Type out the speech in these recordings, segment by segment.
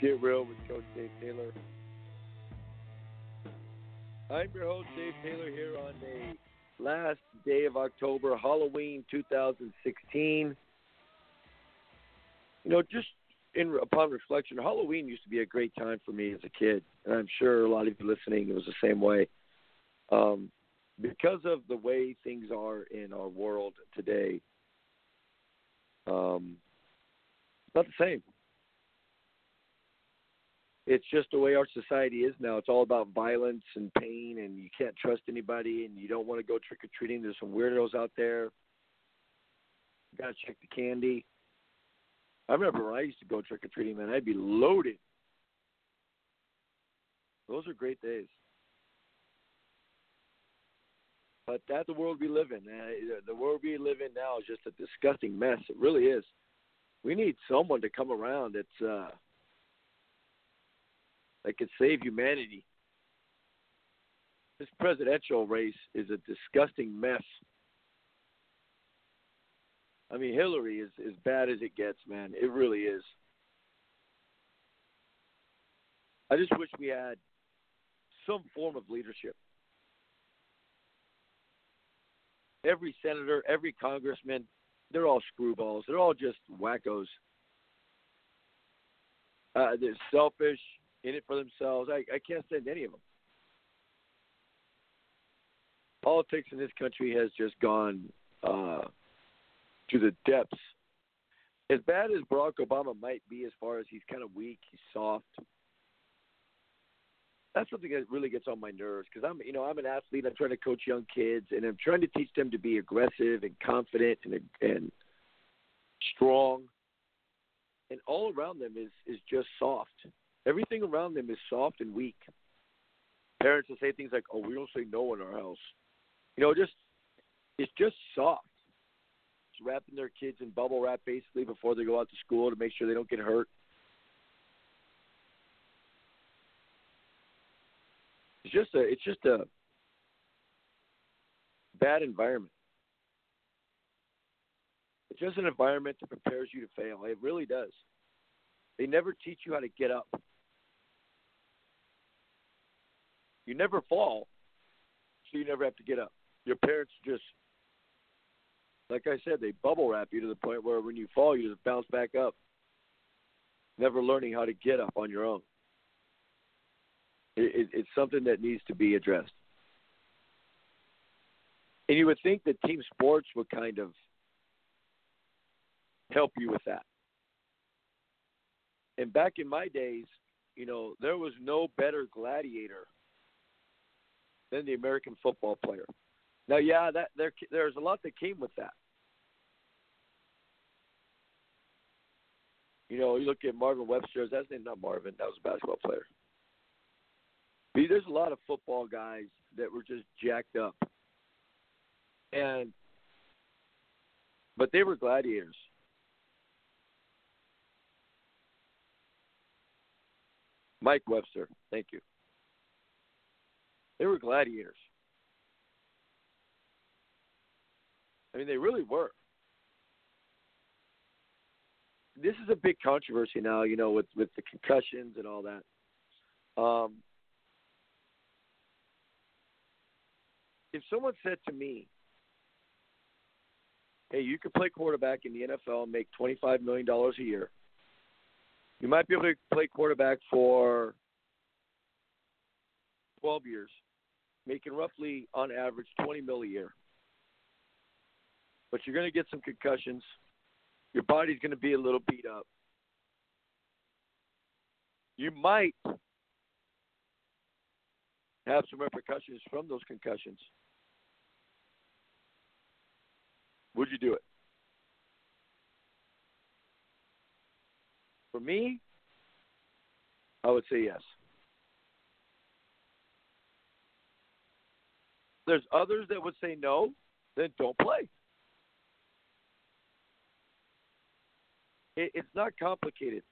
Get Real with Coach Dave Taylor. I'm your host, Dave Taylor, here on the last day of October, Halloween 2016. You know, just in upon reflection, Halloween used to be a great time for me as a kid, and I'm sure a lot of you listening it was the same way. Um, because of the way things are in our world today, um, not the same. It's just the way our society is now. It's all about violence and pain, and you can't trust anybody, and you don't want to go trick or treating. There's some weirdos out there. You gotta check the candy. I remember when I used to go trick or treating, man, I'd be loaded. Those are great days. But that's the world we live in. The world we live in now is just a disgusting mess. It really is. We need someone to come around It's uh, that could save humanity. This presidential race is a disgusting mess. I mean, Hillary is as bad as it gets, man. It really is. I just wish we had some form of leadership. every senator, every congressman, they're all screwballs. They're all just wackos. Uh, they're selfish, in it for themselves. I, I can't stand any of them. Politics in this country has just gone uh, to the depths. As bad as Barack Obama might be, as far as he's kind of weak, he's soft that's something that really gets on my nerves because I'm, you know, I'm an athlete. I'm trying to coach young kids, and I'm trying to teach them to be aggressive and confident and and strong. And all around them is is just soft. Everything around them is soft and weak. Parents will say things like, "Oh, we don't say no in our house," you know, just it's just soft. Just wrapping their kids in bubble wrap basically before they go out to school to make sure they don't get hurt. It's just a it's just a bad environment. It's just an environment that prepares you to fail. It really does. They never teach you how to get up. You never fall, so you never have to get up. Your parents just, like I said, they bubble wrap you to the point where when you fall, you just bounce back up, never learning how to get up on your own. It, it's something that needs to be addressed. And you would think that team sports would kind of help you with that. And back in my days, you know, there was no better gladiator than the American football player. Now, yeah, that there there's a lot that came with that. You know, you look at Marvin Webster. That's not Marvin. That was a basketball player. There's a lot of football guys that were just jacked up, and but they were gladiators. Mike Webster, thank you. They were gladiators. I mean, they really were. This is a big controversy now, you know, with with the concussions and all that. Um, if someone said to me, "Hey, you could play quarterback in the NFL and make twenty-five million dollars a year. You might be able to play quarterback for twelve years, making roughly on average twenty mil a year. But you're going to get some concussions. Your body's going to be a little beat up. You might have some repercussions from those concussions. Would you do it? For me, I would say yes. There's others that would say no, then don't play. It, it's not complicated.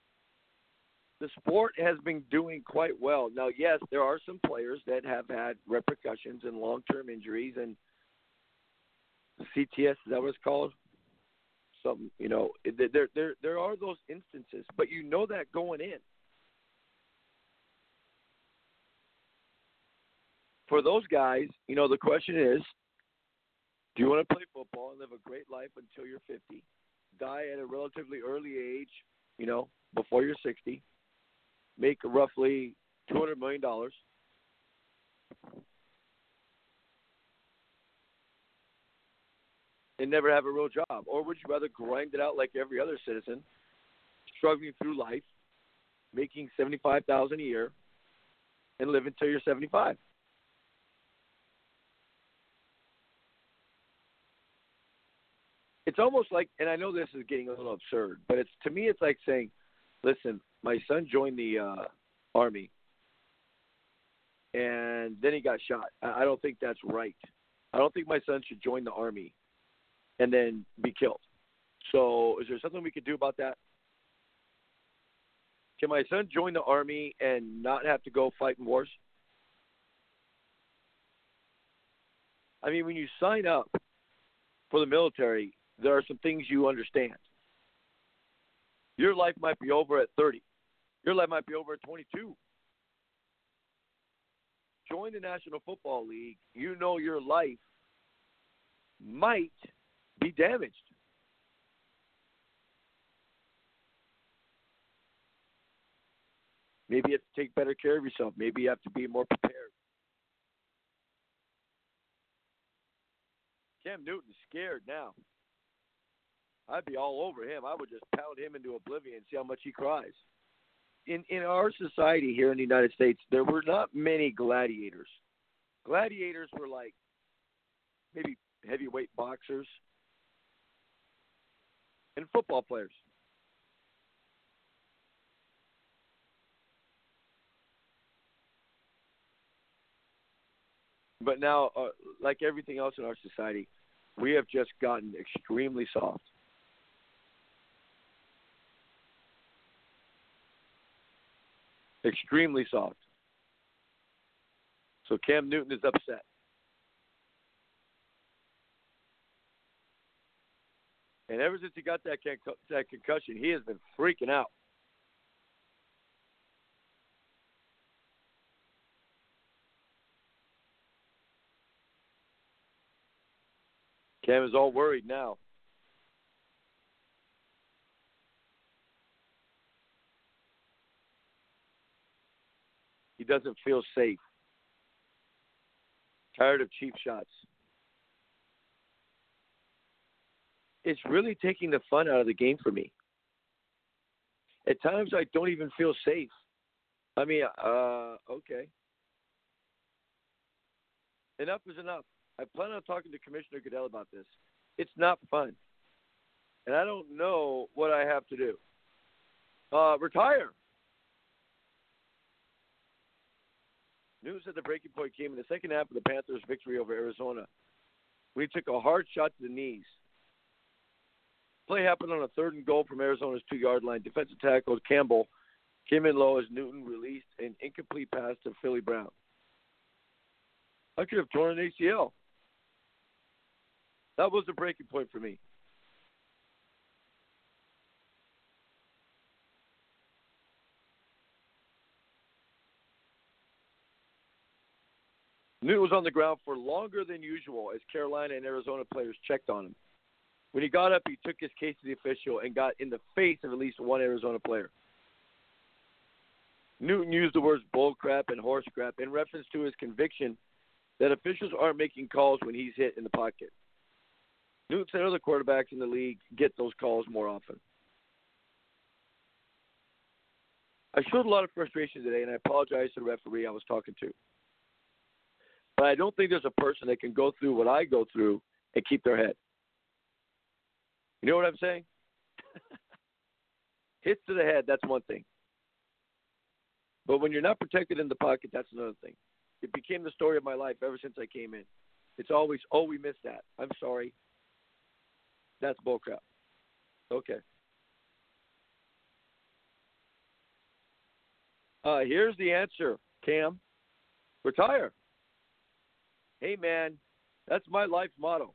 The sport has been doing quite well. Now, yes, there are some players that have had repercussions and long term injuries and CTS, is that what it's called? something. You know, there there there are those instances, but you know that going in. For those guys, you know, the question is, do you want to play football and live a great life until you're 50, die at a relatively early age, you know, before you're 60, make roughly $200 million, and never have a real job? Or would you rather grind it out like every other citizen, struggling through life, making 75000 a year, and live until you're 75? It's almost like, and I know this is getting a little absurd, but it's to me, it's like saying, "Listen, my son joined the uh, army, and then he got shot. I, don't think that's right. I don't think my son should join the army and then be killed. So, is there something we could do about that? Can my son join the army and not have to go fight in wars? I mean, when you sign up for the military, there are some things you understand. Your life might be over at 30. Your life might be over at 22. Join the National Football League. You know your life might be damaged. Maybe you have to take better care of yourself. Maybe you have to be more prepared. Cam Newton's scared now. I'd be all over him. I would just pound him into oblivion and see how much he cries. In in our society here in the United States, there were not many gladiators. Gladiators were like maybe heavyweight boxers and football players. But now, uh, like everything else in our society, we have just gotten extremely soft. Extremely soft. So Cam Newton is upset. And ever since he got that, con- that concussion, he has been freaking out. Cam is all worried now. Doesn't feel safe. Tired of cheap shots. It's really taking the fun out of the game for me. At times, I don't even feel safe. I mean, uh, okay. Enough is enough. I plan on talking to Commissioner Goodell about this. It's not fun. And I don't know what I have to do. Uh, retire. News that the breaking point came in the second half of the Panthers' victory over Arizona. We took a hard shot to the knees. Play happened on a third and goal from Arizona's two yard line. Defensive tackle Campbell came in low as Newton released an incomplete pass to Philly Brown. I could have torn an ACL. That was the breaking point for me. Newton was on the ground for longer than usual as Carolina and Arizona players checked on him. When he got up, he took his case to the official and got in the face of at least one Arizona player. Newton used the words bullcrap and horse crap in reference to his conviction that officials aren't making calls when he's hit in the pocket. Newton said other quarterbacks in the league get those calls more often. I showed a lot of frustration today, and I apologize to the referee I was talking to. But I don't think there's a person that can go through what I go through and keep their head. You know what I'm saying? Hits to the head, that's one thing. But when you're not protected in the pocket, that's another thing. It became the story of my life ever since I came in. It's always, oh, we missed that. I'm sorry. That's bullcrap. Okay. Uh, here's the answer, Cam. Retire. Hey, man, that's my life motto.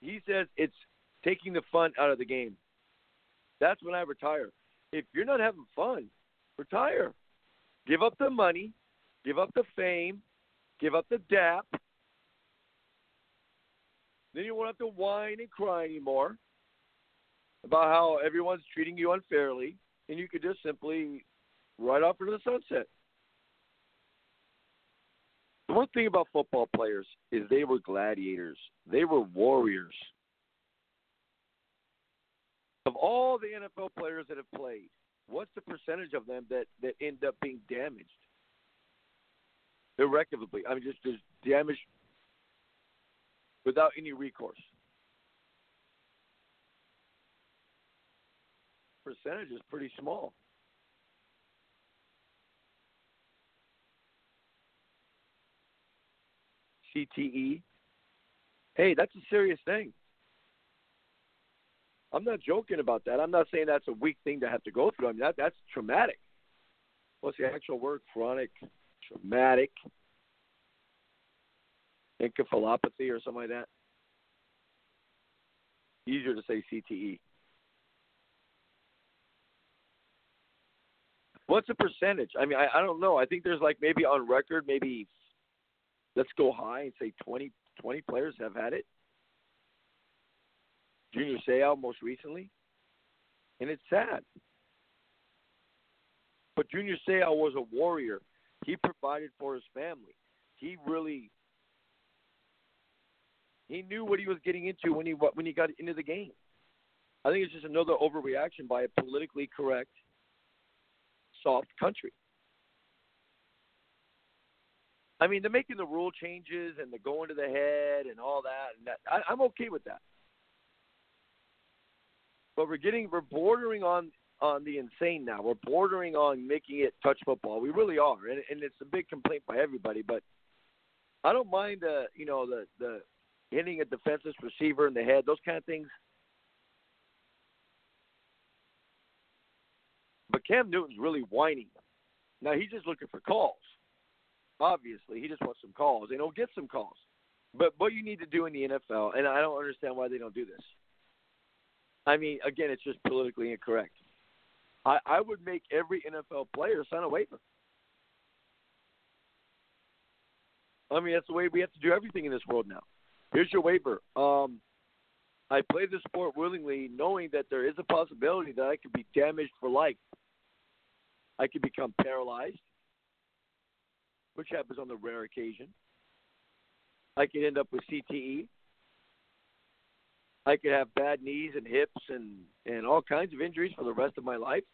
He says it's taking the fun out of the game. That's when I retire. If you're not having fun, retire. Give up the money, give up the fame, give up the dap. Then you won't have to whine and cry anymore about how everyone's treating you unfairly, and you could just simply ride off into the sunset. The one thing about football players is they were gladiators. They were warriors. Of all the NFL players that have played, what's the percentage of them that, that end up being damaged? Irrecoverably. I mean, just, just damaged without any recourse. Percentage is pretty small. CTE. Hey, that's a serious thing. I'm not joking about that. I'm not saying that's a weak thing to have to go through. I mean, that that's traumatic. What's the actual word? Chronic, traumatic, encephalopathy or something like that. Easier to say CTE. What's the percentage? I mean, I, I don't know. I think there's like maybe on record, maybe let's go high and say 20, 20 players have had it. Junior Seau most recently, and it's sad. But Junior Seau was a warrior. He provided for his family. He really he knew what he was getting into when he when he got into the game. I think it's just another overreaction by a politically correct, soft country. I mean, they're making the rule changes and the going to the head and all that, and that I, I'm okay with that. But we're getting we're bordering on on the insane now. We're bordering on making it touch football. We really are, and, and it's a big complaint by everybody. But I don't mind the you know the the hitting a defenseless receiver in the head, those kind of things. But Cam Newton's really whining. Now he's just looking for calls. Obviously, he just wants some calls, and he'll get some calls. But what you need to do in the NFL, and I don't understand why they don't do this. I mean, again, it's just politically incorrect. I, I would make every NFL player sign a waiver. I mean, that's the way we have to do everything in this world now. Here's your waiver. Um, I play the sport willingly, knowing that there is a possibility that I could be damaged for life. I could become paralyzed, which happens on the rare occasion. I could end up with CTE. I could have bad knees and hips and, and all kinds of injuries for the rest of my life.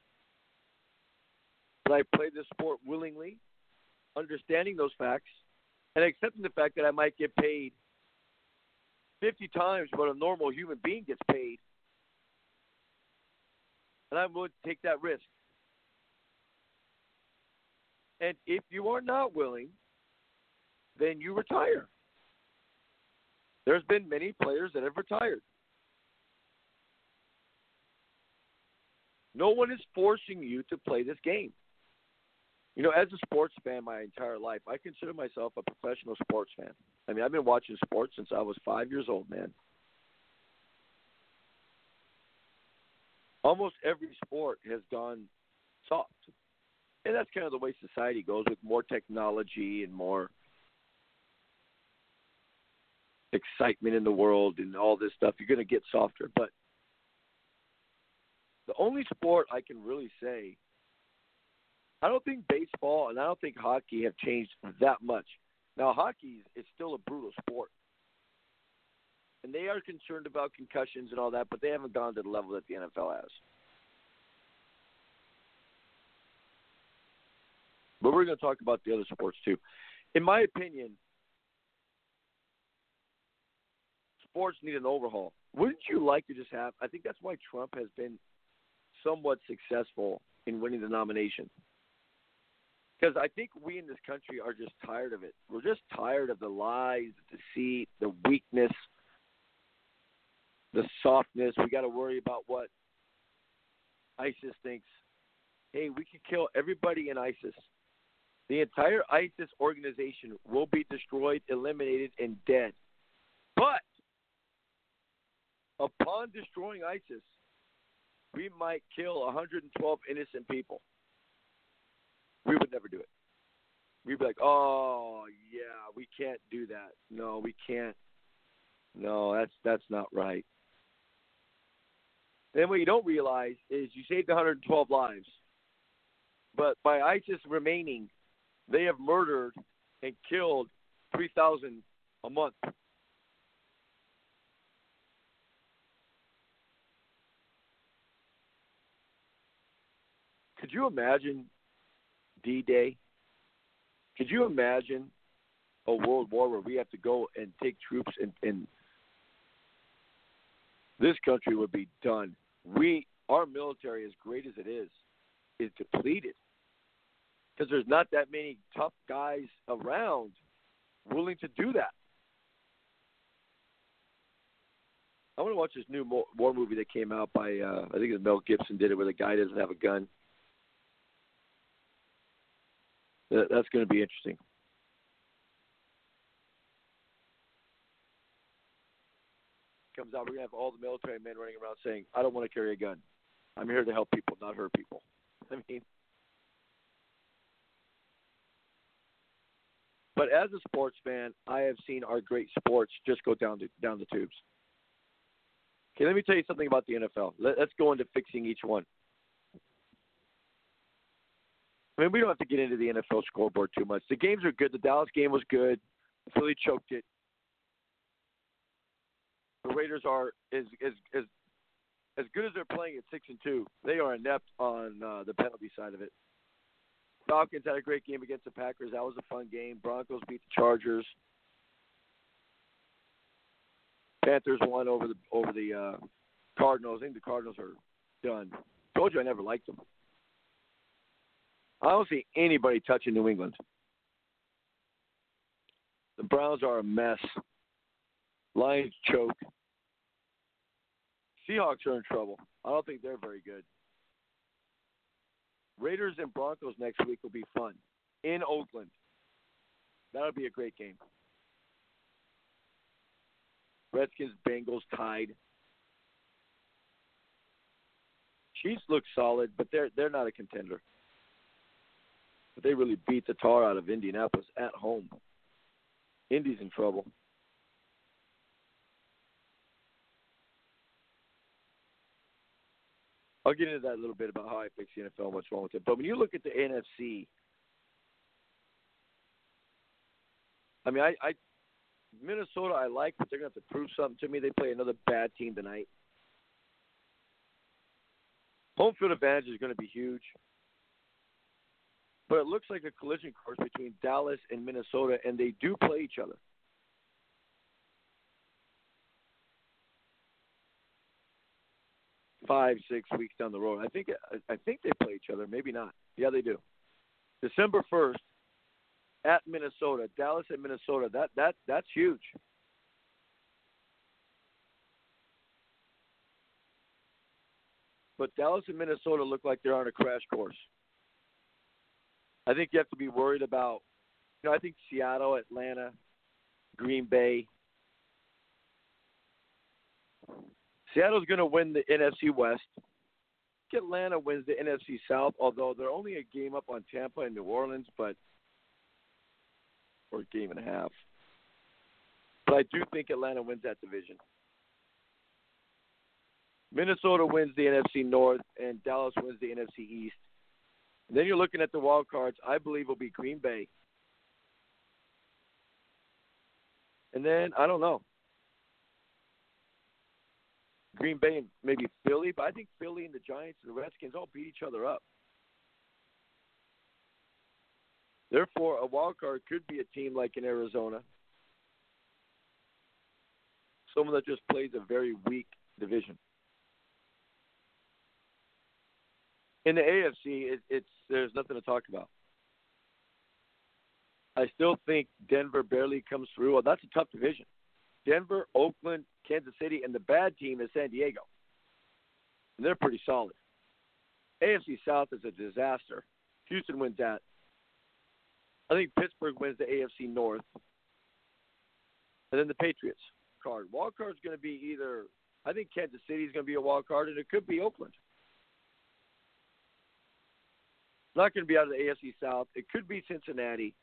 But I play this sport willingly, understanding those facts, and accepting the fact that I might get paid 50 times what a normal human being gets paid. And I'm willing to take that risk. And if you are not willing, then you retire. There's been many players that have retired. No one is forcing you to play this game. You know, as a sports fan my entire life, I consider myself a professional sports fan. I mean, I've been watching sports since I was five years old, man. Almost every sport has gone soft. And that's kind of the way society goes with more technology and more excitement in the world and all this stuff. You're going to get softer. But the only sport I can really say I don't think baseball and I don't think hockey have changed that much. Now, hockey is still a brutal sport, and they are concerned about concussions and all that, but they haven't gone to the level that the NFL has. But we're going to talk about the other sports too. In my opinion, sports need an overhaul. Wouldn't you like to just have? I think that's why Trump has been somewhat successful in winning the nomination because I think we in this country are just tired of it. We're just tired of the lies, the deceit, the weakness, the softness. We got to worry about what ISIS thinks. Hey, we could kill everybody in ISIS. The entire ISIS organization will be destroyed, eliminated, and dead. But upon destroying ISIS, we might kill 112 innocent people. We would never do it. We'd be like, oh yeah, we can't do that. No, we can't. No, that's that's not right. Then what you don't realize is you saved 112 lives, but by ISIS remaining, they have murdered and killed 3,000 a month. Could you imagine D Day? Could you imagine a world war where we have to go and take troops and, and this country would be done. We our military, as great as it is, is depleted because there's not that many tough guys around willing to do that. I want to watch this new war movie that came out by uh, I think it's Mel Gibson did it, where the guy doesn't have a gun. That's going to be interesting. Comes out, we're going to have all the military men running around saying, "I don't want to carry a gun. I'm here to help people, not hurt people." I mean, but as a sports fan, I have seen our great sports just go down the down the tubes. Okay, let me tell you something about the NFL. Let, let's go into fixing each one. I mean, we don't have to get into the NFL scoreboard too much. The games are good. The Dallas game was good. Philly choked it. The Raiders are as as as as good as they're playing at six and two. They are inept on uh, the penalty side of it. Falcons had a great game against the Packers. That was a fun game. Broncos beat the Chargers. Panthers won over the over the uh, Cardinals. I think the Cardinals are done. Told you I never liked them. I don't see anybody touching New England. The Browns are a mess. Lions choke. Seahawks are in trouble. I don't think they're very good. Raiders and Broncos next week will be fun in Oakland. That'll be a great game. Redskins Bengals tied. Chiefs look solid, but they're they're not a contender. But they really beat the tar out of Indianapolis at home. Indy's in trouble. I'll get into that a little bit about how I fix the NFL, what's wrong with it. But when you look at the NFC, I mean, I, I Minnesota I like, but they're going to have to prove something to me. They play another bad team tonight. Home field advantage is going to be huge. But it looks like a collision course between Dallas and Minnesota, and they do play each other. Five, six weeks down the road. I think I think they play each other. Maybe not. Yeah, they do. December first at Minnesota, Dallas and Minnesota. That that that's huge. But Dallas and Minnesota look like they're on a crash course. I think you have to be worried about. You know, I think Seattle, Atlanta, Green Bay, Seattle's going to win the NFC West. Atlanta wins the NFC South, although they're only a game up on Tampa and New Orleans, but or a game and a half. But I do think Atlanta wins that division. Minnesota wins the NFC North, and Dallas wins the NFC East. And then you're looking at the wild cards. I believe will be Green Bay. And then I don't know. Green Bay and maybe Philly, but I think Philly and the Giants and the Redskins all beat each other up. Therefore, a wild card could be a team like in Arizona, someone that just plays a very weak division. In the AFC, it, it's there's nothing to talk about. I still think Denver barely comes through. Well, that's a tough division. Denver, Oakland, Kansas City, and the bad team is San Diego. And they're pretty solid. AFC South is a disaster. Houston wins that. I think Pittsburgh wins the AFC North. And then the Patriots card. Wild card's going to be either I think Kansas City is going to be a wild card, and it could be Oakland. Not going to be out of the AFC South. It could be Cincinnati.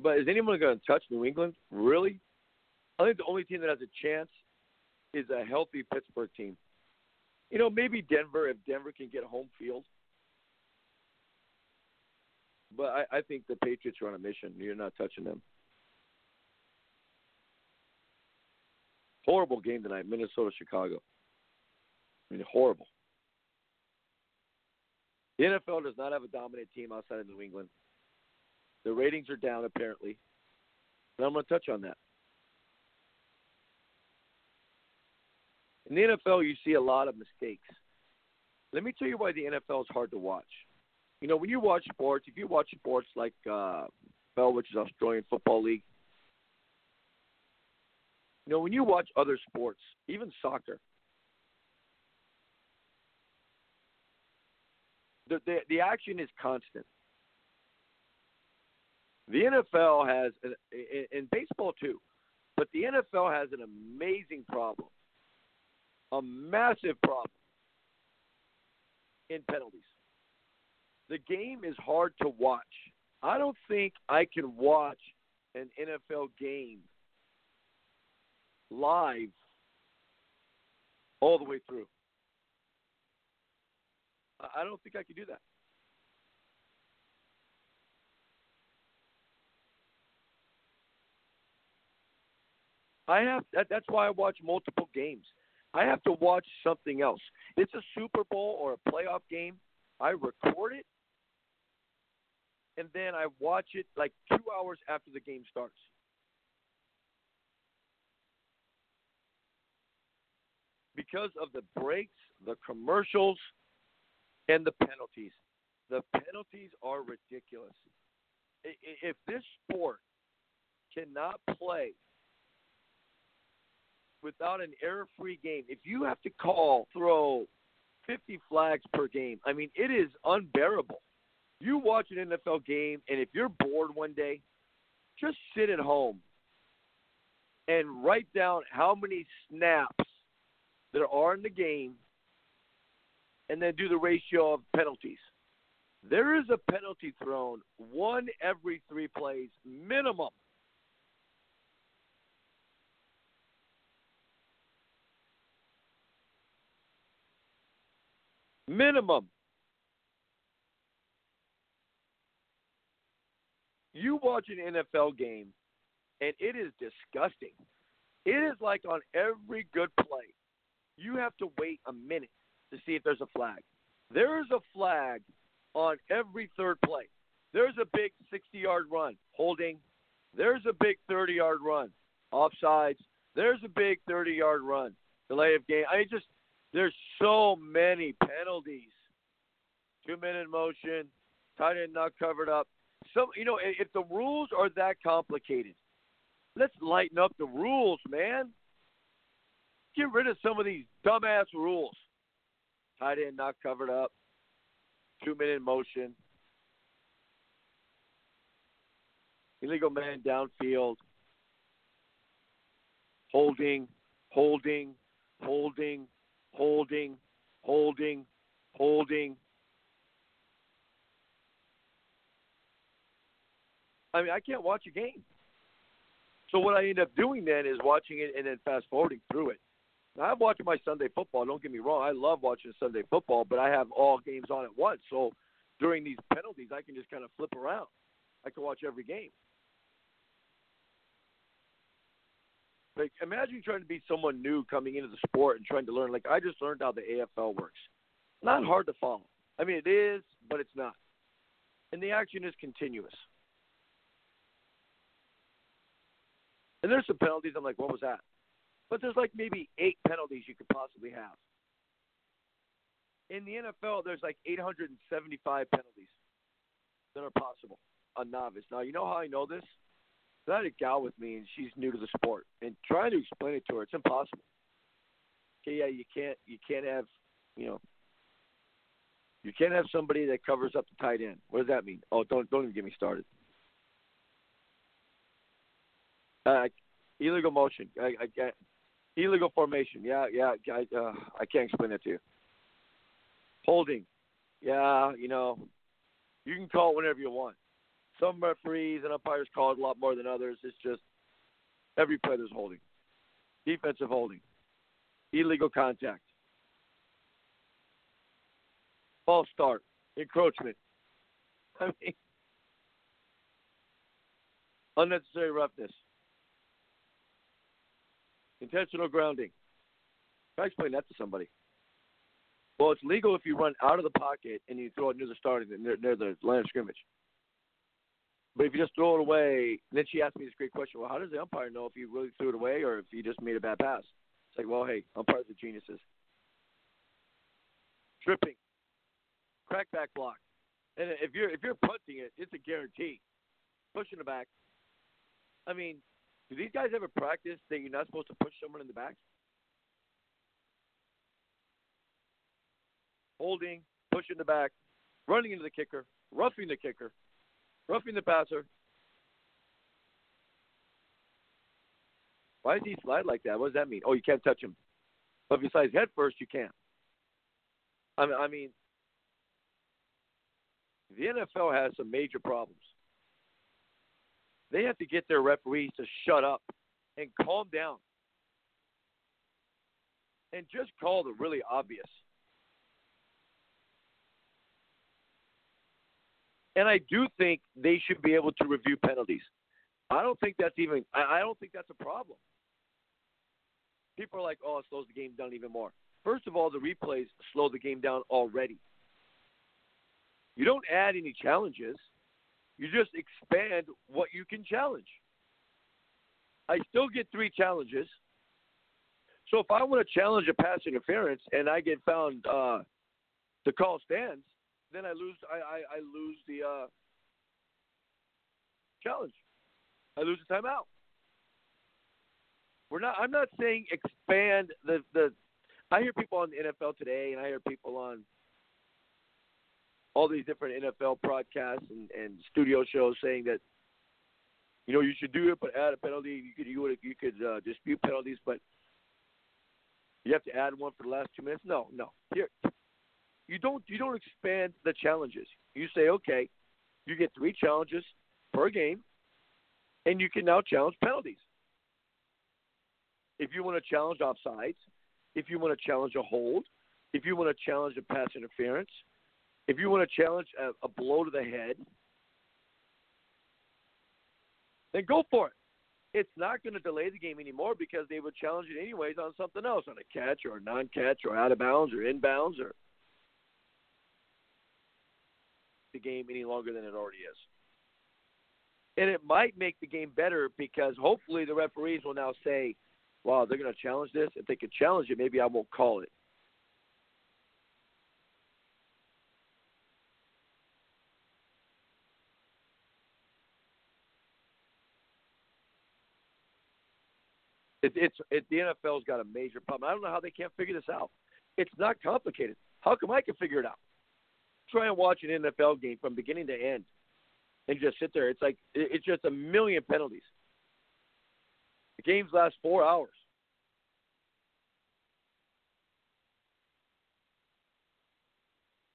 But is anyone going to touch New England? Really? I think the only team that has a chance is a healthy Pittsburgh team. You know, maybe Denver if Denver can get home field. But I, I think the Patriots are on a mission. You're not touching them. Horrible game tonight, Minnesota Chicago. I mean, horrible. The NFL does not have a dominant team outside of New England. The ratings are down apparently. And I'm going to touch on that. In the NFL, you see a lot of mistakes. Let me tell you why the NFL is hard to watch. You know, when you watch sports, if you watch sports like uh, Bell, which is Australian Football League, you know, when you watch other sports, even soccer, the, the, the action is constant. The NFL has, in baseball too, but the NFL has an amazing problem, a massive problem in penalties. The game is hard to watch. I don't think I can watch an NFL game live all the way through. I don't think I could do that. I have that, that's why I watch multiple games. I have to watch something else. It's a Super Bowl or a playoff game. I record it and then I watch it like 2 hours after the game starts. Because of the breaks, the commercials, and the penalties. The penalties are ridiculous. If this sport cannot play without an error-free game, if you have to call, throw 50 flags per game, I mean, it is unbearable. You watch an NFL game, and if you're bored one day, just sit at home and write down how many snaps there are in the game and then do the ratio of penalties. There is a penalty thrown one every three plays minimum. Minimum. You watch an NFL game, and it is disgusting. It is like on every good play, you have to wait a minute to see if there's a flag. There is a flag on every third play. There's a big 60 yard run, holding. There's a big 30 yard run, offsides. There's a big 30 yard run, delay of game. I just, there's so many penalties. Two minute motion, tight end not covered up. Some, you know, if the rules are that complicated, let's lighten up the rules, man. Get rid of some of these dumbass rules. Tight end not covered up. Two minute motion. Illegal man downfield. Holding, holding, holding, holding, holding, holding, I mean, I can't watch a game. So what I end up doing then is watching it and then fast forwarding through it. Now, I've watched my Sunday football. Don't get me wrong. I love watching Sunday football, but I have all games on at once. So during these penalties, I can just kind of flip around. I can watch every game. Like, imagine trying to be someone new coming into the sport and trying to learn. Like, I just learned how the AFL works. Not hard to follow. I mean, it is, but it's not. And the action is continuous. And there's some penalties. I'm like, what was that? But there's like maybe eight penalties you could possibly have. In the NFL, there's like 875 penalties that are possible. A novice. Now, you know how I know this? I had a gal with me, and she's new to the sport, and trying to explain it to her, it's impossible. Okay, yeah, you can't, you can't have, you know, you can't have somebody that covers up the tight end. What does that mean? Oh, don't, don't even get me started. Uh, illegal motion. I, I, I, illegal formation. Yeah, yeah. I, uh, I can't explain that to you. Holding. Yeah, you know, you can call it whenever you want. Some referees and umpires call it a lot more than others. It's just every play there's holding. Defensive holding. Illegal contact. False start. Encroachment. I mean, unnecessary roughness. Intentional grounding. Try explain that to somebody. Well, it's legal if you run out of the pocket and you throw it near the starting near, near the line of scrimmage. But if you just throw it away, then she asked me this great question. Well, how does the umpire know if you really threw it away or if you just made a bad pass? It's like, well, hey, umpires are geniuses. Tripping, crackback block, and if you're if you're punting it, it's a guarantee. Pushing the back. I mean, do these guys ever practice that you're not supposed to push someone in the back? Holding, pushing the back, running into the kicker, roughing the kicker, roughing the passer. Why does he slide like that? What does that mean? Oh, you can't touch him. But if he slides head first, you can't. I mean, I mean, the NFL has some major problems. They have to get their referees to shut up and calm down and just call the really obvious. And I do think they should be able to review penalties. I don't think that's even. I don't think that's a problem. People are like, "Oh, it slows the game down even more." First of all, the replays slow the game down already. You don't add any challenges. You just expand what you can challenge. I still get three challenges. So if I want to challenge a pass interference and I get found uh, to call stands, then I lose. I, I, I lose the uh, challenge. I lose the timeout. We're not. I'm not saying expand the the. I hear people on the NFL today, and I hear people on all these different NFL broadcasts and, and studio shows saying that you know you should do it, but add a penalty. You could you would you could uh, dispute penalties, but you have to add one for the last two minutes. No, no. Here, you don't you don't expand the challenges. You say okay, you get three challenges per game, and you can now challenge penalties. If you want to challenge offsides, if you want to challenge a hold, if you want to challenge a pass interference, if you want to challenge a, a blow to the head, then go for it. It's not going to delay the game anymore because they would challenge it anyways on something else, on a catch or a non-catch or out of bounds or inbounds or the game any longer than it already is. And it might make the game better because hopefully the referees will now say, "Wow, they're going to challenge this. If they can challenge it, maybe I won't call it." It, it's it, the NFL's got a major problem. I don't know how they can't figure this out. It's not complicated. How come I can figure it out? Try and watch an NFL game from beginning to end, and just sit there. It's like it's just a million penalties. The games last four hours.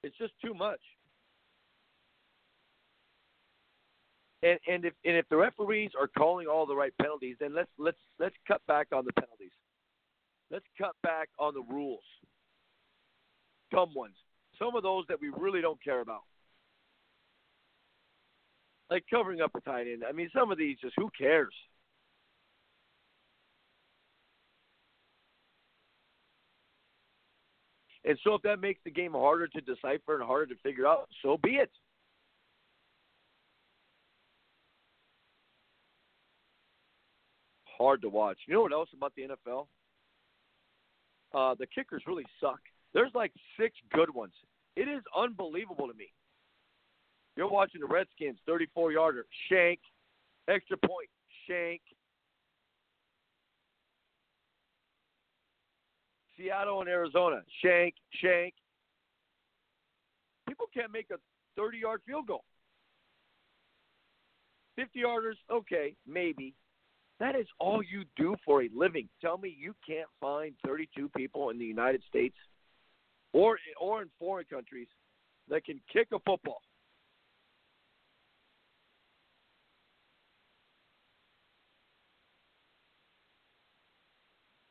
It's just too much. and and if and if the referees are calling all the right penalties, then let's let's let's cut back on the penalties. Let's cut back on the rules. Dumb ones. Some of those that we really don't care about. Like covering up a tight end. I mean, some of these just who cares? And so, if that makes the game harder to decipher and harder to figure out, so be it. hard to watch. You know what else about the NFL? Uh, the kickers really suck. There's like six good ones. It is unbelievable to me. You're watching the Redskins, 34 yarder, shank, extra point, shank. Seattle and Arizona, shank, shank. People can't make a 30 yard field goal. 50 yarders, okay, maybe. That is all you do for a living. Tell me you can't find 32 people in the United States or or in foreign countries that can kick a football.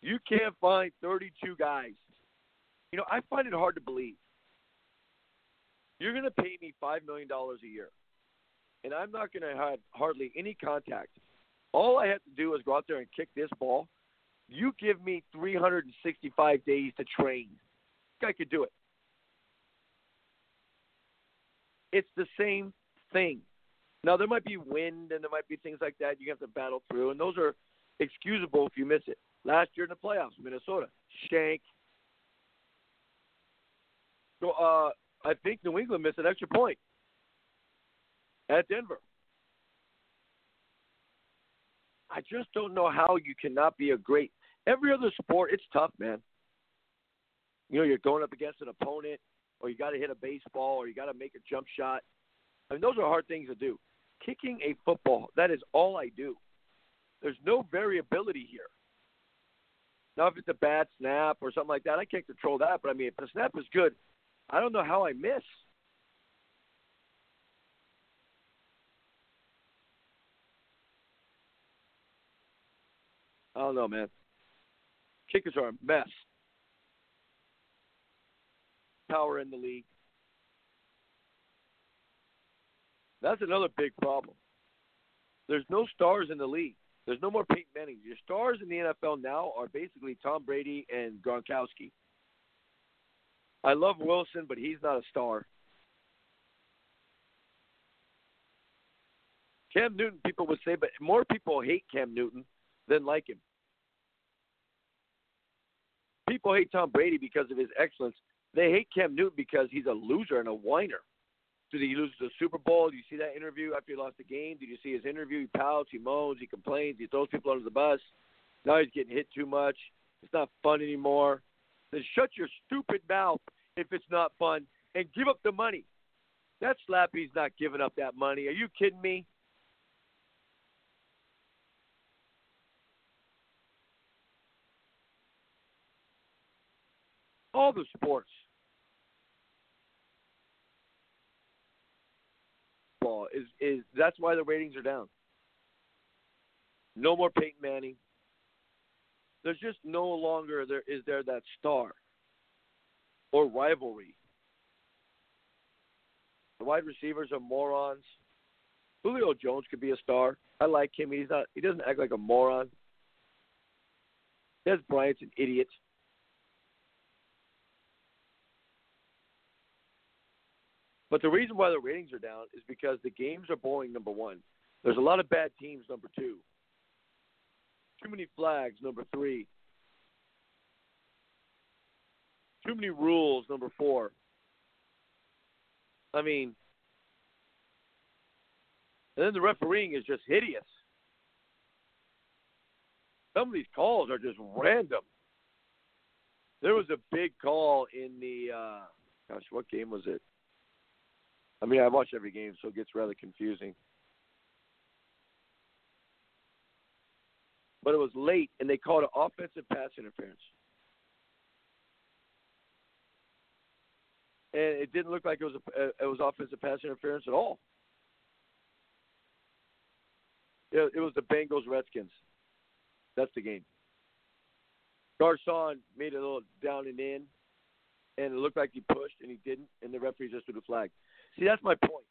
You can't find 32 guys. You know, I find it hard to believe. You're going to pay me $5 million a year, and I'm not going to have hardly any contact. All I have to do is go out there and kick this ball. You give me 365 days to train. I could do it. It's the same thing. Now there might be wind and there might be things like that you have to battle through, and those are excusable if you miss it. Last year in the playoffs, Minnesota, Shank. So uh, I think New England missed an extra point at Denver. I just don't know how you cannot be a great. Every other sport, it's tough, man. You know, you're going up against an opponent, or you got to hit a baseball, or you got to make a jump shot. I mean, those are hard things to do. Kicking a football, that is all I do. There's no variability here. Now, if it's a bad snap or something like that, I can't control that. But I mean, if the snap is good, I don't know how I miss. I don't know, man. Kickers are a mess. Power in the league. That's another big problem. There's no stars in the league. There's no more Peyton Manning. Your stars in the NFL now are basically Tom Brady and Gronkowski. I love Wilson, but he's not a star. Cam Newton, people would say, but more people hate Cam Newton than like him. People hate Tom Brady because of his excellence. They hate Cam Newton because he's a loser and a whiner. Did he lose the Super Bowl? Did you see that interview after he lost the game? Did you see his interview? He pouts, he moans, he complains, he throws people under the bus. Now he's getting hit too much. It's not fun anymore. Then shut your stupid mouth if it's not fun and give up the money. That Slappy's not giving up that money. Are you kidding me? All the sports. Ball is is that's why the ratings are down. No more Peyton Manning. There's just no longer there is there that star or rivalry. The wide receivers are morons. Julio Jones could be a star. I like him. He's not. He doesn't act like a moron. Dez Bryant's an idiot. But the reason why the ratings are down is because the games are boring. Number one, there's a lot of bad teams. Number two, too many flags. Number three, too many rules. Number four. I mean, and then the refereeing is just hideous. Some of these calls are just random. There was a big call in the uh gosh, what game was it? I mean, I watch every game, so it gets rather confusing. But it was late, and they called it offensive pass interference. and it didn't look like it was a, uh, it was offensive pass interference at all. It, it was the Bengals Redskins. That's the game. Garcon made a little down and in, and it looked like he pushed, and he didn't, and the referee just threw the flag. See, that's my point.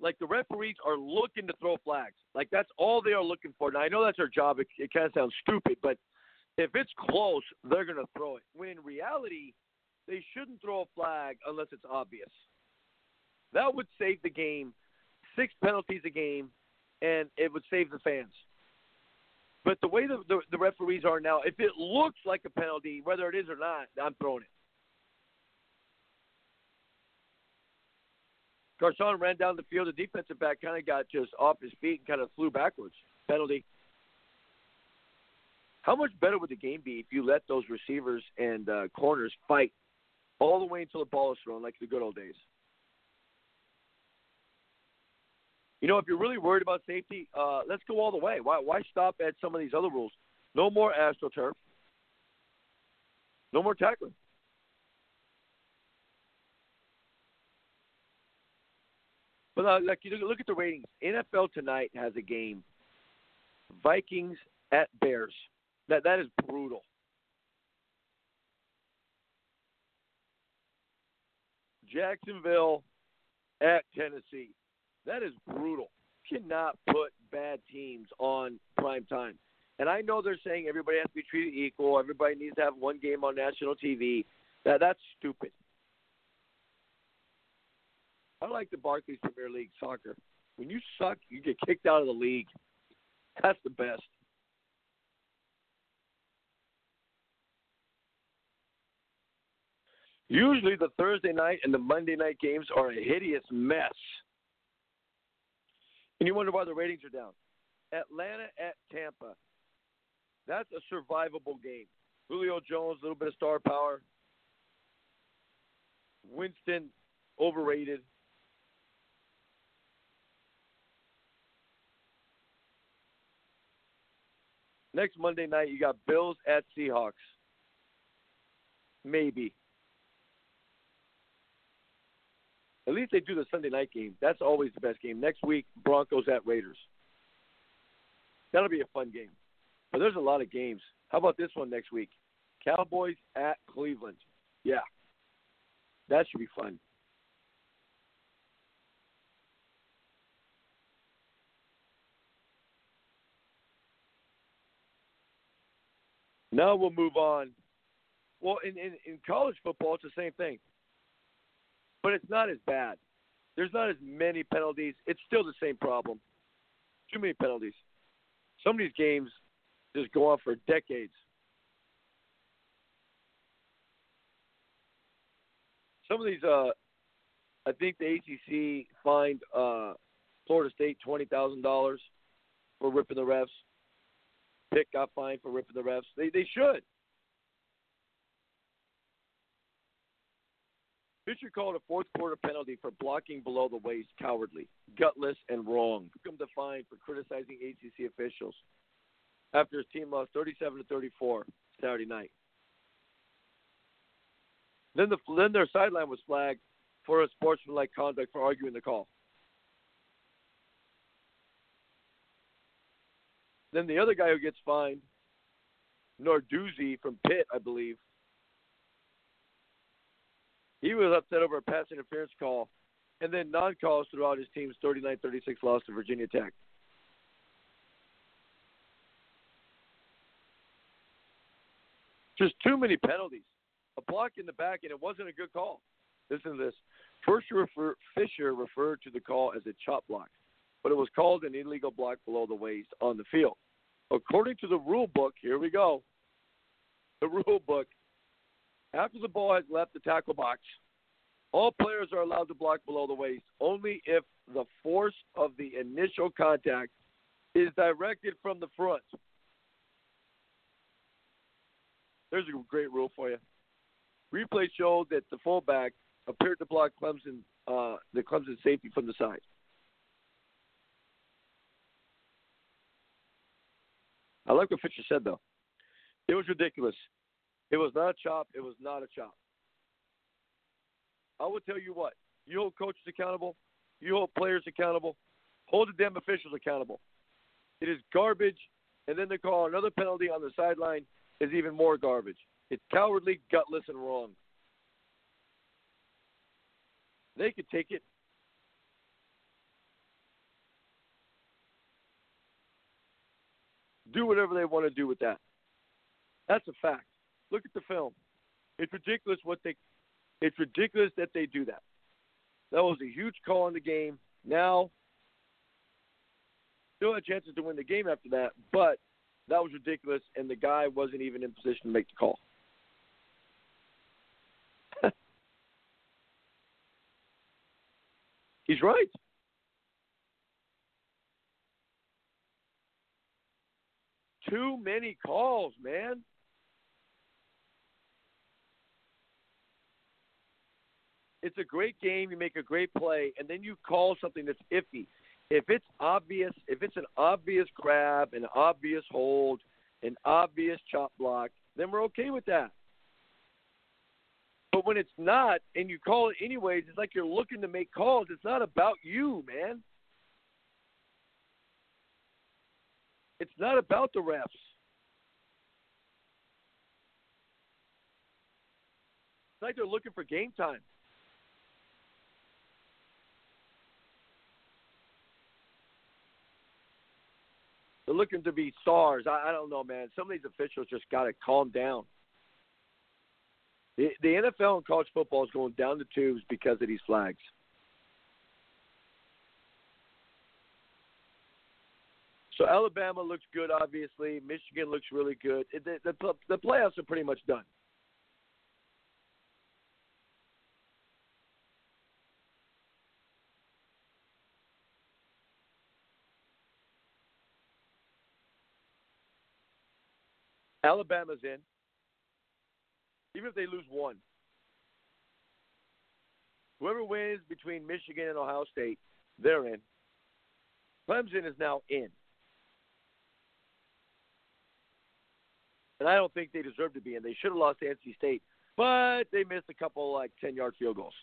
Like the referees are looking to throw flags. Like that's all they are looking for. Now I know that's their job. It, it kind of sounds stupid, but if it's close, they're going to throw it. When in reality, they shouldn't throw a flag unless it's obvious. That would save the game, six penalties a game, and it would save the fans. But the way the, the, the referees are now, if it looks like a penalty, whether it is or not, I'm throwing it. Garcon ran down the field. The defensive back kind of got just off his feet and kind of flew backwards. Penalty. How much better would the game be if you let those receivers and uh, corners fight all the way until the ball is thrown, like the good old days. You know, if you're really worried about safety, uh, let's go all the way. Why why stop at some of these other rules? No more astroturf. No more tackling. But uh, like you look at the ratings. NFL tonight has a game. Vikings at Bears. That that is brutal. Jacksonville at Tennessee. That is brutal. Cannot put bad teams on prime time. And I know they're saying everybody has to be treated equal. Everybody needs to have one game on national TV. That that's stupid. I like the Barclays Premier League soccer. When you suck, you get kicked out of the league. That's the best. Usually the Thursday night and the Monday night games are a hideous mess. And you wonder why the ratings are down. Atlanta at Tampa. That's a survivable game. Julio Jones, a little bit of star power. Winston, overrated. Next Monday night, you got Bills at Seahawks. Maybe. At least they do the Sunday night game. That's always the best game. Next week, Broncos at Raiders. That'll be a fun game. But there's a lot of games. How about this one next week? Cowboys at Cleveland. Yeah. That should be fun. Now we'll move on. Well, in, in, in college football, it's the same thing but it's not as bad. There's not as many penalties. It's still the same problem. Too many penalties. Some of these games just go on for decades. Some of these, uh, I think the ACC fined uh, Florida State twenty thousand dollars for ripping the refs. Pitt got fined for ripping the refs. They they should. Fisher called a fourth quarter penalty for blocking below the waist cowardly, gutless, and wrong. To fine for criticizing ACC officials after his team lost 37 to 34 Saturday night. Then the then their sideline was flagged for a sportsmanlike conduct for arguing the call. Then the other guy who gets fined, Narduzzi from Pitt, I believe, he was upset over a pass interference call and then non calls throughout his team's 39 36 loss to Virginia Tech. Just too many penalties. A block in the back, and it wasn't a good call. Listen to this. First, refer, Fisher referred to the call as a chop block, but it was called an illegal block below the waist on the field. According to the rule book, here we go. The rule book, after the ball has left the tackle box, all players are allowed to block below the waist only if the force of the initial contact is directed from the front. There's a great rule for you. Replay showed that the fullback appeared to block Clemson, uh, the Clemson safety from the side. I like what Fisher said, though. It was ridiculous. It was not a chop. It was not a chop. I will tell you what. You hold coaches accountable. You hold players accountable. Hold the damn officials accountable. It is garbage. And then to call another penalty on the sideline is even more garbage. It's cowardly, gutless, and wrong. They could take it. Do whatever they want to do with that. That's a fact. Look at the film. It's ridiculous what they. It's ridiculous that they do that. That was a huge call in the game. Now, still had chances to win the game after that, but that was ridiculous, and the guy wasn't even in position to make the call. He's right. Too many calls, man. it's a great game. You make a great play, and then you call something that's iffy. if it's obvious, if it's an obvious grab, an obvious hold, an obvious chop block, then we're okay with that. But when it's not, and you call it anyways, it's like you're looking to make calls. It's not about you, man. It's not about the refs. It's like they're looking for game time. They're looking to be stars. I, I don't know, man. Some of these officials just got to calm down. The, the NFL and college football is going down the tubes because of these flags. So Alabama looks good, obviously. Michigan looks really good. The, the, the playoffs are pretty much done. Alabama's in. Even if they lose one. Whoever wins between Michigan and Ohio State, they're in. Clemson is now in. And I don't think they deserve to be in. They should have lost to NC State, but they missed a couple like 10 yard field goals.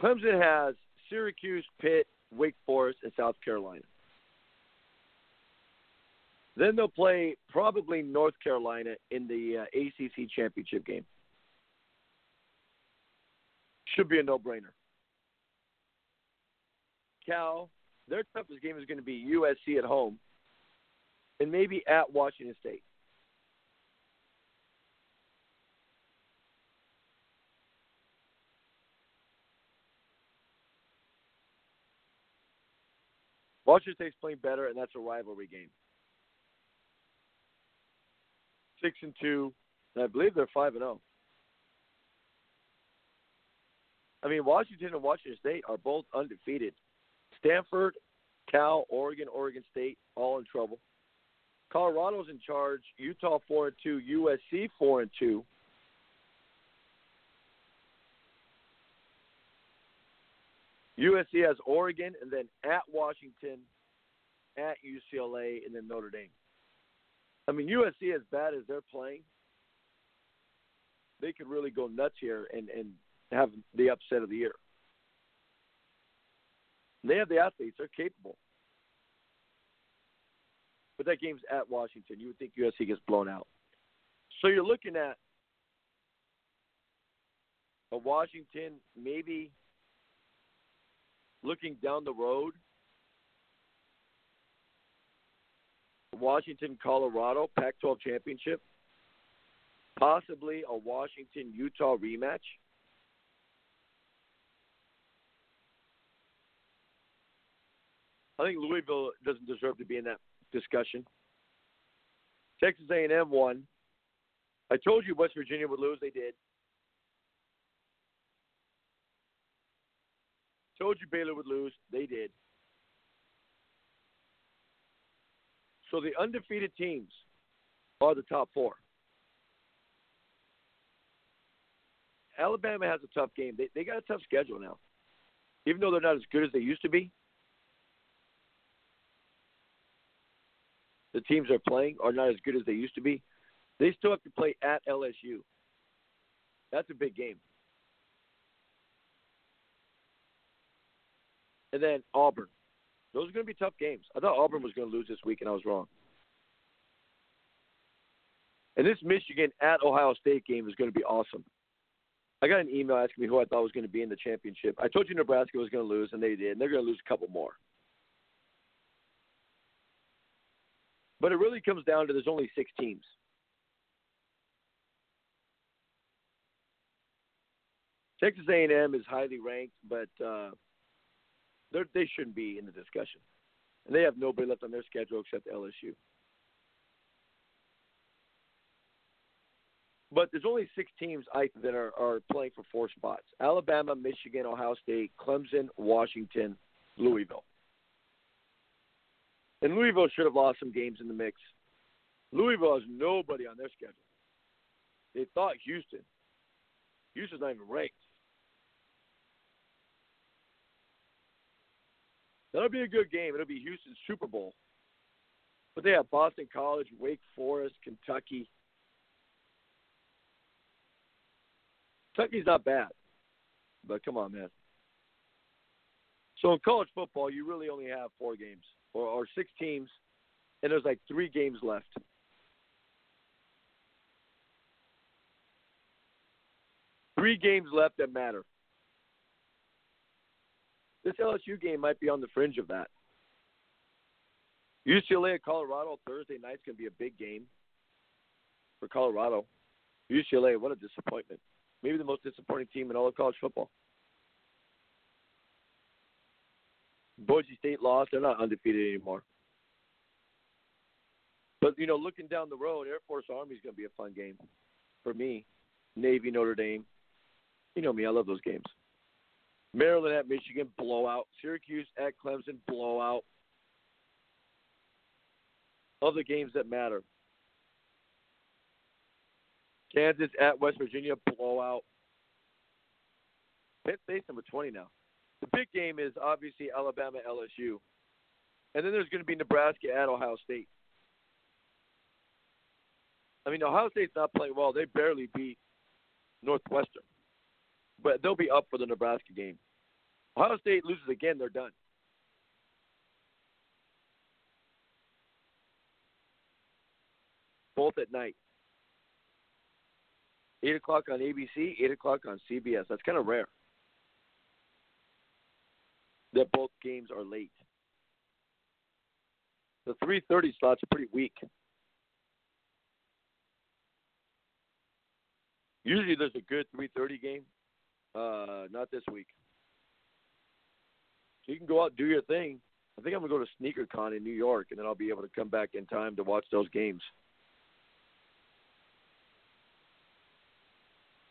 Clemson has Syracuse, Pitt, Wake Forest, and South Carolina. Then they'll play probably North Carolina in the uh, ACC championship game. Should be a no-brainer. Cal, their toughest game is going to be USC at home, and maybe at Washington State. Washington State's playing better, and that's a rivalry game six and two, and I believe they're five and zero. Oh. I mean, Washington and Washington State are both undefeated. Stanford, Cal, Oregon, Oregon State, all in trouble. Colorado's in charge. Utah four and two. USC four and two. USC has Oregon, and then at Washington, at UCLA, and then Notre Dame. I mean, USC as bad as they're playing, they could really go nuts here and and have the upset of the year. They have the athletes; they're capable. But that game's at Washington. You would think USC gets blown out. So you're looking at a Washington maybe looking down the road Washington Colorado Pac 12 championship, possibly a Washington Utah rematch. I think Louisville doesn't deserve to be in that discussion. Texas A&M won. I told you West Virginia would lose. They did. Told you Baylor would lose. They did. So the undefeated teams are the top four. Alabama has a tough game. They they got a tough schedule now. Even though they're not as good as they used to be, the teams they're playing are not as good as they used to be. They still have to play at LSU. That's a big game. And then Auburn. Those are going to be tough games. I thought Auburn was going to lose this week, and I was wrong. And this Michigan at Ohio State game is going to be awesome. I got an email asking me who I thought was going to be in the championship. I told you Nebraska was going to lose, and they did. And they're going to lose a couple more. But it really comes down to there's only six teams. Texas A&M is highly ranked, but uh, they shouldn't be in the discussion. And they have nobody left on their schedule except LSU. But there's only six teams I that are, are playing for four spots: Alabama, Michigan, Ohio State, Clemson, Washington, Louisville. And Louisville should have lost some games in the mix. Louisville has nobody on their schedule. They thought Houston. Houston's not even ranked. That'll be a good game. It'll be Houston's Super Bowl. But they have Boston College, Wake Forest, Kentucky. Kentucky's not bad, but come on, man. So in college football, you really only have four games or, or six teams, and there's like three games left. Three games left that matter. This LSU game might be on the fringe of that. UCLA at Colorado Thursday night's going to be a big game for Colorado. UCLA, what a disappointment. Maybe the most disappointing team in all of college football. Boise State lost. They're not undefeated anymore. But, you know, looking down the road, Air Force Army is going to be a fun game for me. Navy, Notre Dame. You know me, I love those games. Maryland at Michigan, blowout. Syracuse at Clemson, blowout. Other games that matter. Kansas at West Virginia, blowout. Penn State's number 20 now. The big game is obviously Alabama LSU. And then there's going to be Nebraska at Ohio State. I mean, Ohio State's not playing well. They barely beat Northwestern. But they'll be up for the Nebraska game. Ohio State loses again, they're done. Both at night. 8 o'clock on ABC, 8 o'clock on CBS. That's kind of rare that both games are late. The 3:30 slots are pretty weak. Usually there's a good 3:30 game. Uh, not this week. So you can go out and do your thing. I think I'm gonna go to SneakerCon in New York, and then I'll be able to come back in time to watch those games.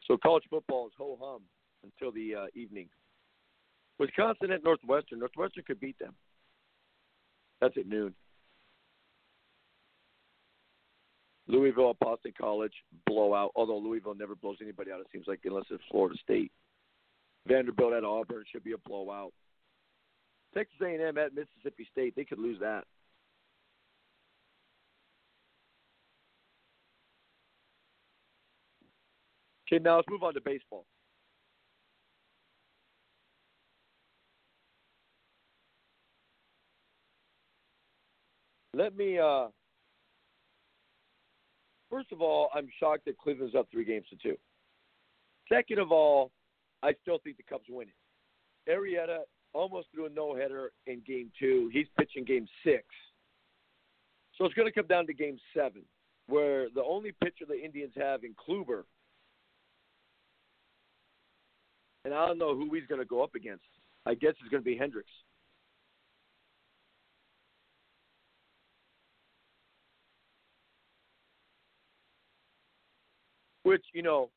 So college football is ho hum until the uh, evening. Wisconsin at Northwestern. Northwestern could beat them. That's at noon. Louisville at Boston College blowout. Although Louisville never blows anybody out, it seems like unless it's Florida State. Vanderbilt at Auburn should be a blowout. Texas A&M at Mississippi State, they could lose that. Okay, now let's move on to baseball. Let me. Uh, first of all, I'm shocked that Cleveland's up three games to two. Second of all, I still think the Cubs win it. Arrieta almost threw a no hitter in game two. He's pitching game six. So it's going to come down to game seven, where the only pitcher the Indians have in Kluber, and I don't know who he's going to go up against. I guess it's going to be Hendricks. Which you know,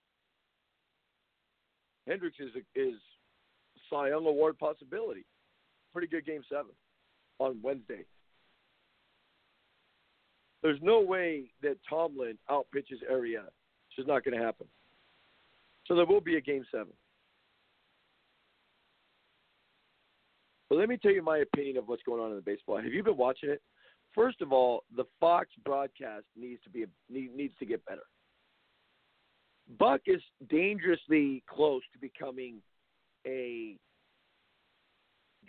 Hendricks is a, is Cy Young Award possibility. Pretty good game seven on Wednesday. There's no way that Tomlin outpitches Arrieta. It's just not going to happen. So there will be a game seven. But let me tell you my opinion of what's going on in the baseball. Have you been watching it? First of all, the Fox broadcast needs to be needs to get better. Buck is dangerously close to becoming a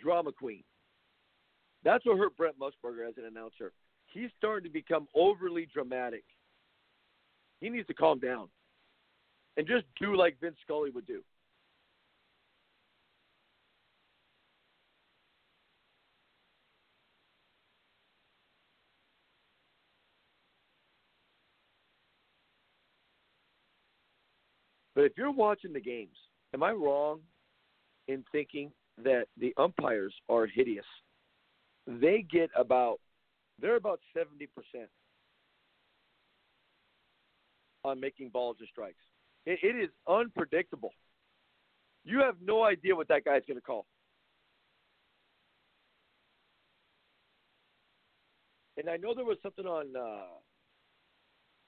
drama queen. That's what hurt Brent Musburger as an announcer. He's starting to become overly dramatic. He needs to calm down and just do like Vince Scully would do. But if you're watching the games, am I wrong in thinking that the umpires are hideous? They get about they're about seventy percent on making balls and strikes. It, it is unpredictable. You have no idea what that guy's going to call. And I know there was something on uh,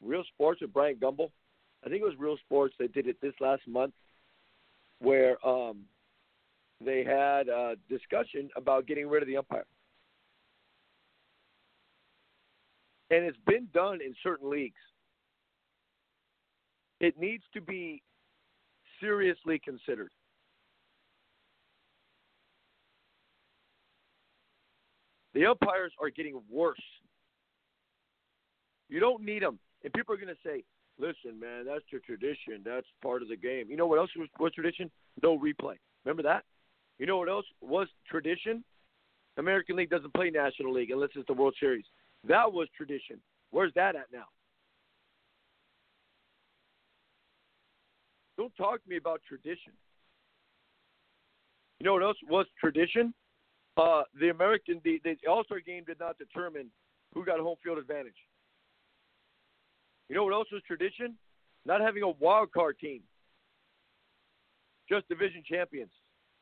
Real Sports with Bryant Gumbel I think it was Real Sports that did it this last month, where um, they had a discussion about getting rid of the umpire. And it's been done in certain leagues. It needs to be seriously considered. The umpires are getting worse. You don't need them. And people are going to say, listen, man, that's your tradition. That's part of the game. You know what else was, was tradition? No replay. Remember that? You know what else was tradition? American League doesn't play National League unless it's the World Series. That was tradition. Where's that at now? Don't talk to me about tradition. You know what else was tradition? Uh, the American the, the All Star game did not determine who got home field advantage. You know what else was tradition? Not having a wild card team, just division champions.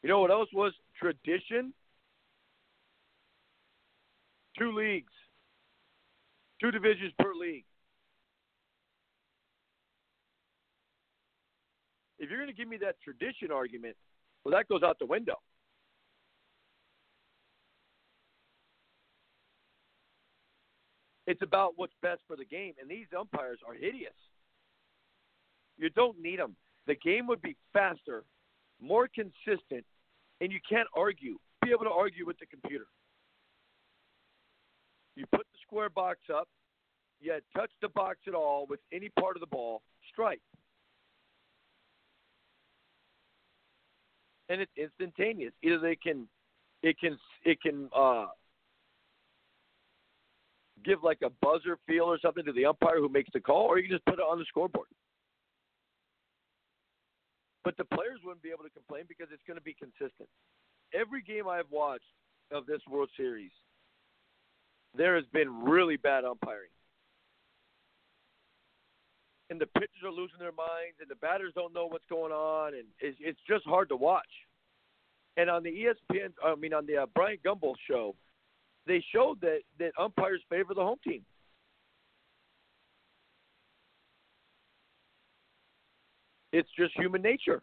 You know what else was tradition? Two leagues, two divisions per league. If you're going to give me that tradition argument, well, that goes out the window. It's about what's best for the game, and these umpires are hideous. You don't need them. The game would be faster, more consistent, and you can't argue. Be able to argue with the computer. You put the square box up, you touch the box at all with any part of the ball, strike. And it's instantaneous. Either they can, it can, it can uh, give like a buzzer feel or something to the umpire who makes the call, or you can just put it on the scoreboard. But the players wouldn't be able to complain because it's going to be consistent. Every game I've watched of this World Series, there has been really bad umpiring. And the pitchers are losing their minds, and the batters don't know what's going on, and it's, it's just hard to watch. And on the ESPN, I mean, on the uh, Bryant Gumbel show, they showed that that umpires favor the home team. It's just human nature.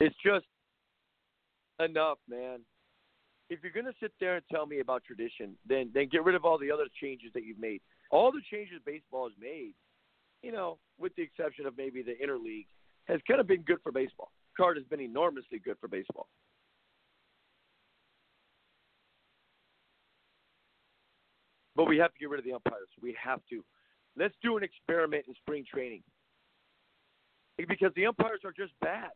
It's just enough, man if you're going to sit there and tell me about tradition, then then get rid of all the other changes that you've made. All the changes baseball has made, you know, with the exception of maybe the interleague, has kind of been good for baseball. Card has been enormously good for baseball. But we have to get rid of the umpires. We have to. Let's do an experiment in spring training. Because the umpires are just bad.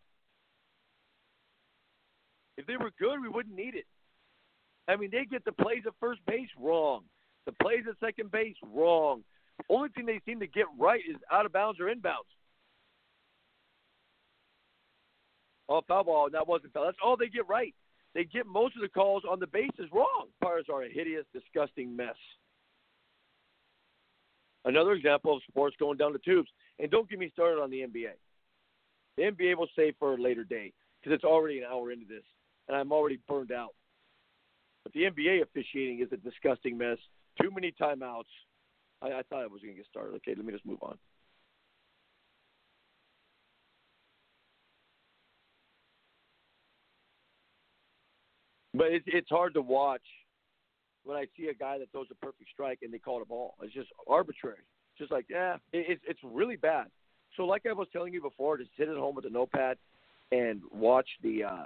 If they were good, we wouldn't need it. I mean, they get the plays at first base wrong, the plays at second base wrong. Only thing they seem to get right is out of bounds or inbounds. Oh, foul ball. That wasn't foul. That's all they get right. They get most of the calls on the bases wrong. Pirates are a hideous, disgusting mess. Another example of sports going down the tubes. And don't get me started on the NBA. The NBA will save for a later day because it's already an hour into this, and I'm already burned out. But the NBA officiating is a disgusting mess. Too many timeouts. I, I thought I was going to get started. Okay, let me just move on. But it's it's hard to watch when I see a guy that throws a perfect strike and they call it a ball. It's just arbitrary. Just like yeah, it, it's it's really bad. So like I was telling you before, to sit at home with a notepad and watch the uh,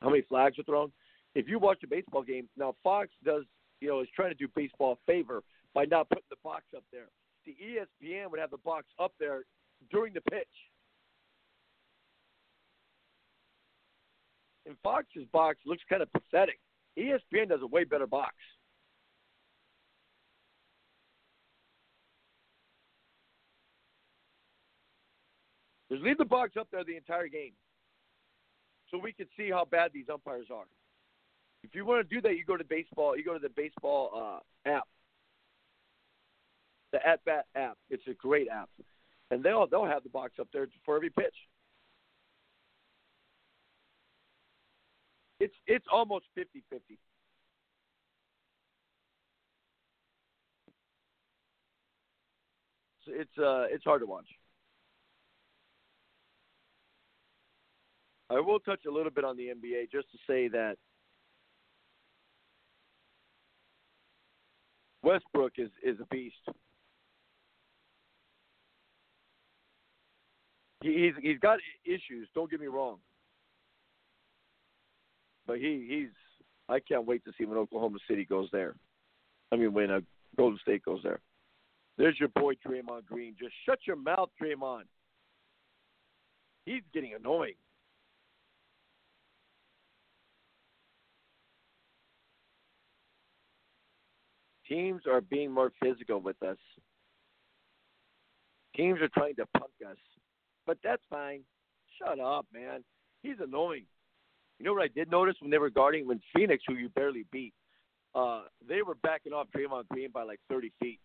how many flags are thrown if you watch a baseball game, now Fox does, you know, is trying to do baseball a favor by not putting the box up there. The ESPN would have the box up there during the pitch. And Fox's box looks kind of pathetic. ESPN does a way better box. Just leave the box up there the entire game so we can see how bad these umpires are. If you want to do that, you go to baseball. You go to the baseball uh, app, the At Bat app. It's a great app, and they'll they'll have the box up there for every pitch. It's it's almost 50-50. It's uh it's hard to watch. I will touch a little bit on the NBA just to say that Westbrook is is a beast. He, he's he's got issues. Don't get me wrong, but he he's. I can't wait to see when Oklahoma City goes there. I mean, when uh, Golden State goes there. There's your boy Draymond Green. Just shut your mouth, Draymond. He's getting annoying. Teams are being more physical with us. Teams are trying to punk us. But that's fine. Shut up, man. He's annoying. You know what I did notice when they were guarding when Phoenix, who you barely beat, uh, they were backing off Draymond Green by like 30 feet.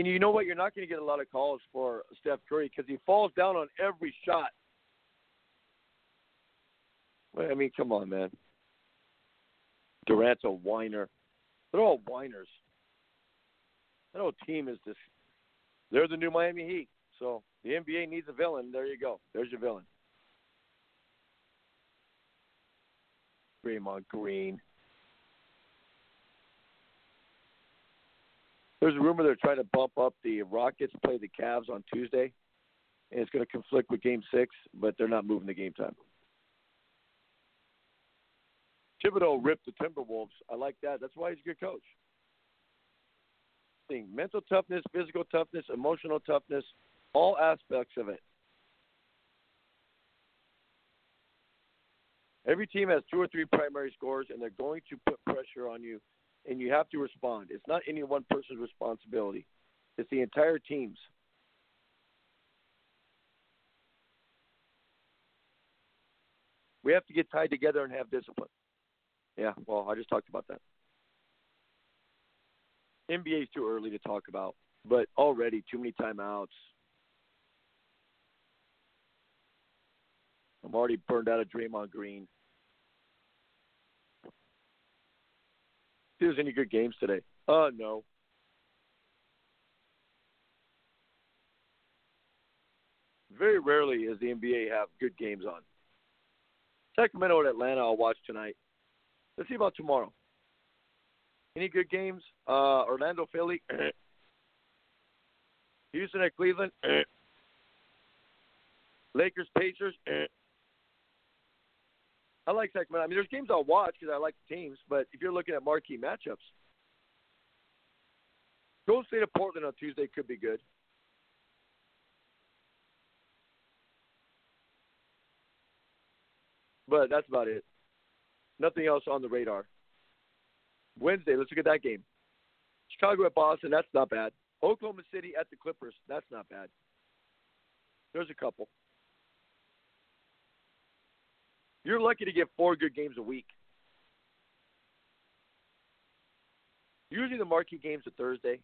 And you know what? You're not going to get a lot of calls for Steph Curry because he falls down on every shot. I mean, come on, man. Durant's a whiner. They're all whiners. That whole team is just. They're the new Miami Heat. So the NBA needs a villain. There you go. There's your villain. Draymond Green. There's a rumor they're trying to bump up the Rockets play the Cavs on Tuesday, and it's going to conflict with Game Six, but they're not moving the game time. Thibodeau ripped the Timberwolves. I like that. That's why he's a good coach. Mental toughness, physical toughness, emotional toughness, all aspects of it. Every team has two or three primary scores, and they're going to put pressure on you and you have to respond. It's not any one person's responsibility. It's the entire team's. We have to get tied together and have discipline. Yeah, well, I just talked about that. NBA is too early to talk about, but already too many timeouts. I'm already burned out of Draymond Green. There's any good games today. Uh, no. Very rarely does the NBA have good games on. Sacramento and Atlanta, I'll watch tonight. Let's see about tomorrow. Any good games? Uh, Orlando, Philly. Houston at Cleveland. Lakers, Pacers. I like Sacramento. I mean, there's games I'll watch because I like the teams, but if you're looking at marquee matchups, Golden State of Portland on Tuesday could be good. But that's about it. Nothing else on the radar. Wednesday, let's look at that game. Chicago at Boston, that's not bad. Oklahoma City at the Clippers, that's not bad. There's a couple. You're lucky to get four good games a week. Usually the marquee games are Thursday.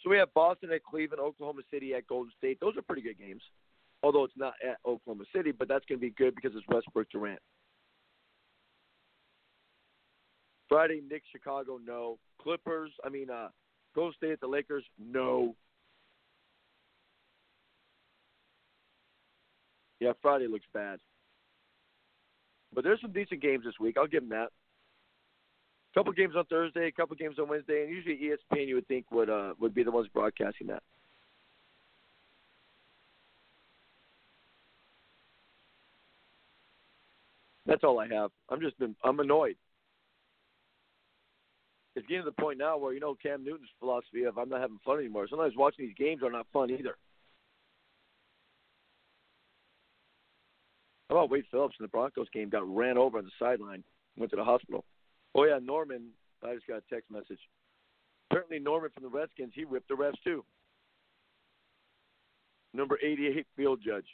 So we have Boston at Cleveland, Oklahoma City at Golden State. Those are pretty good games. Although it's not at Oklahoma City, but that's going to be good because it's Westbrook Durant. Friday, Knicks, Chicago, no. Clippers, I mean, uh, Golden State at the Lakers, no. Yeah, Friday looks bad. But there's some decent games this week. I'll give them that. A couple games on Thursday, a couple games on Wednesday, and usually ESPN you would think would uh, would be the ones broadcasting that. That's all I have. I'm just been I'm annoyed. It's getting to the point now where you know Cam Newton's philosophy of I'm not having fun anymore. Sometimes watching these games are not fun either. How about Wade Phillips in the Broncos game got ran over on the sideline, went to the hospital. Oh yeah, Norman. I just got a text message. Apparently Norman from the Redskins, he whipped the refs too. Number 88 field judge.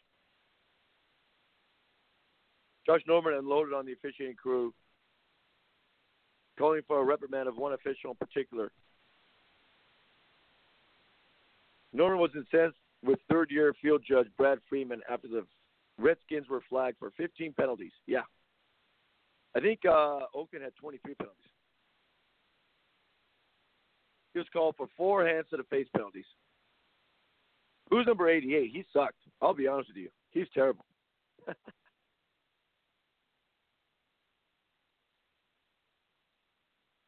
Josh Norman unloaded on the officiating crew, calling for a reprimand of one official in particular. Norman was incensed with third year field judge Brad Freeman after the Redskins were flagged for 15 penalties. Yeah. I think uh, Oakland had 23 penalties. He was called for four hands to the face penalties. Who's number 88? He sucked. I'll be honest with you. He's terrible.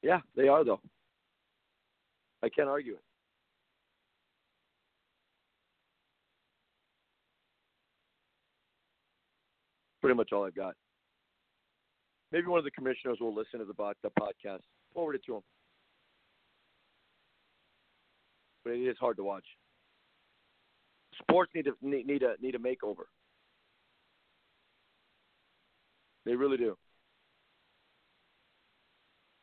yeah, they are, though. I can't argue it. Pretty much all I've got. Maybe one of the commissioners will listen to the, the podcast. Forward it to him. But it is hard to watch. Sports need need, need a need a makeover. They really do.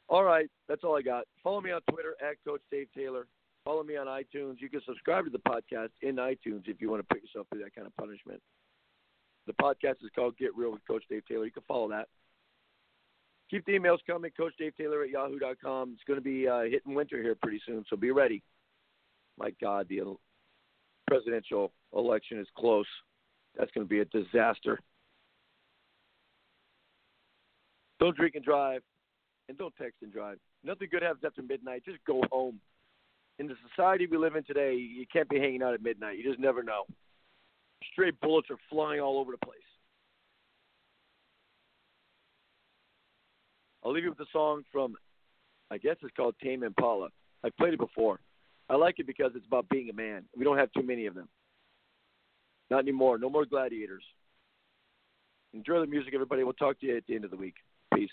All right, that's all I got. Follow me on Twitter at Coach Dave Taylor. Follow me on iTunes. You can subscribe to the podcast in iTunes if you want to put yourself through that kind of punishment. The podcast is called Get Real with Coach Dave Taylor. You can follow that. Keep the emails coming, Coach Dave Taylor at yahoo.com. It's going to be uh, hitting winter here pretty soon, so be ready. My God, the presidential election is close. That's going to be a disaster. Don't drink and drive, and don't text and drive. Nothing good happens after midnight. Just go home. In the society we live in today, you can't be hanging out at midnight. You just never know. Straight bullets are flying all over the place. I'll leave you with a song from, I guess it's called Tame Impala. I've played it before. I like it because it's about being a man. We don't have too many of them. Not anymore. No more gladiators. Enjoy the music, everybody. We'll talk to you at the end of the week. Peace.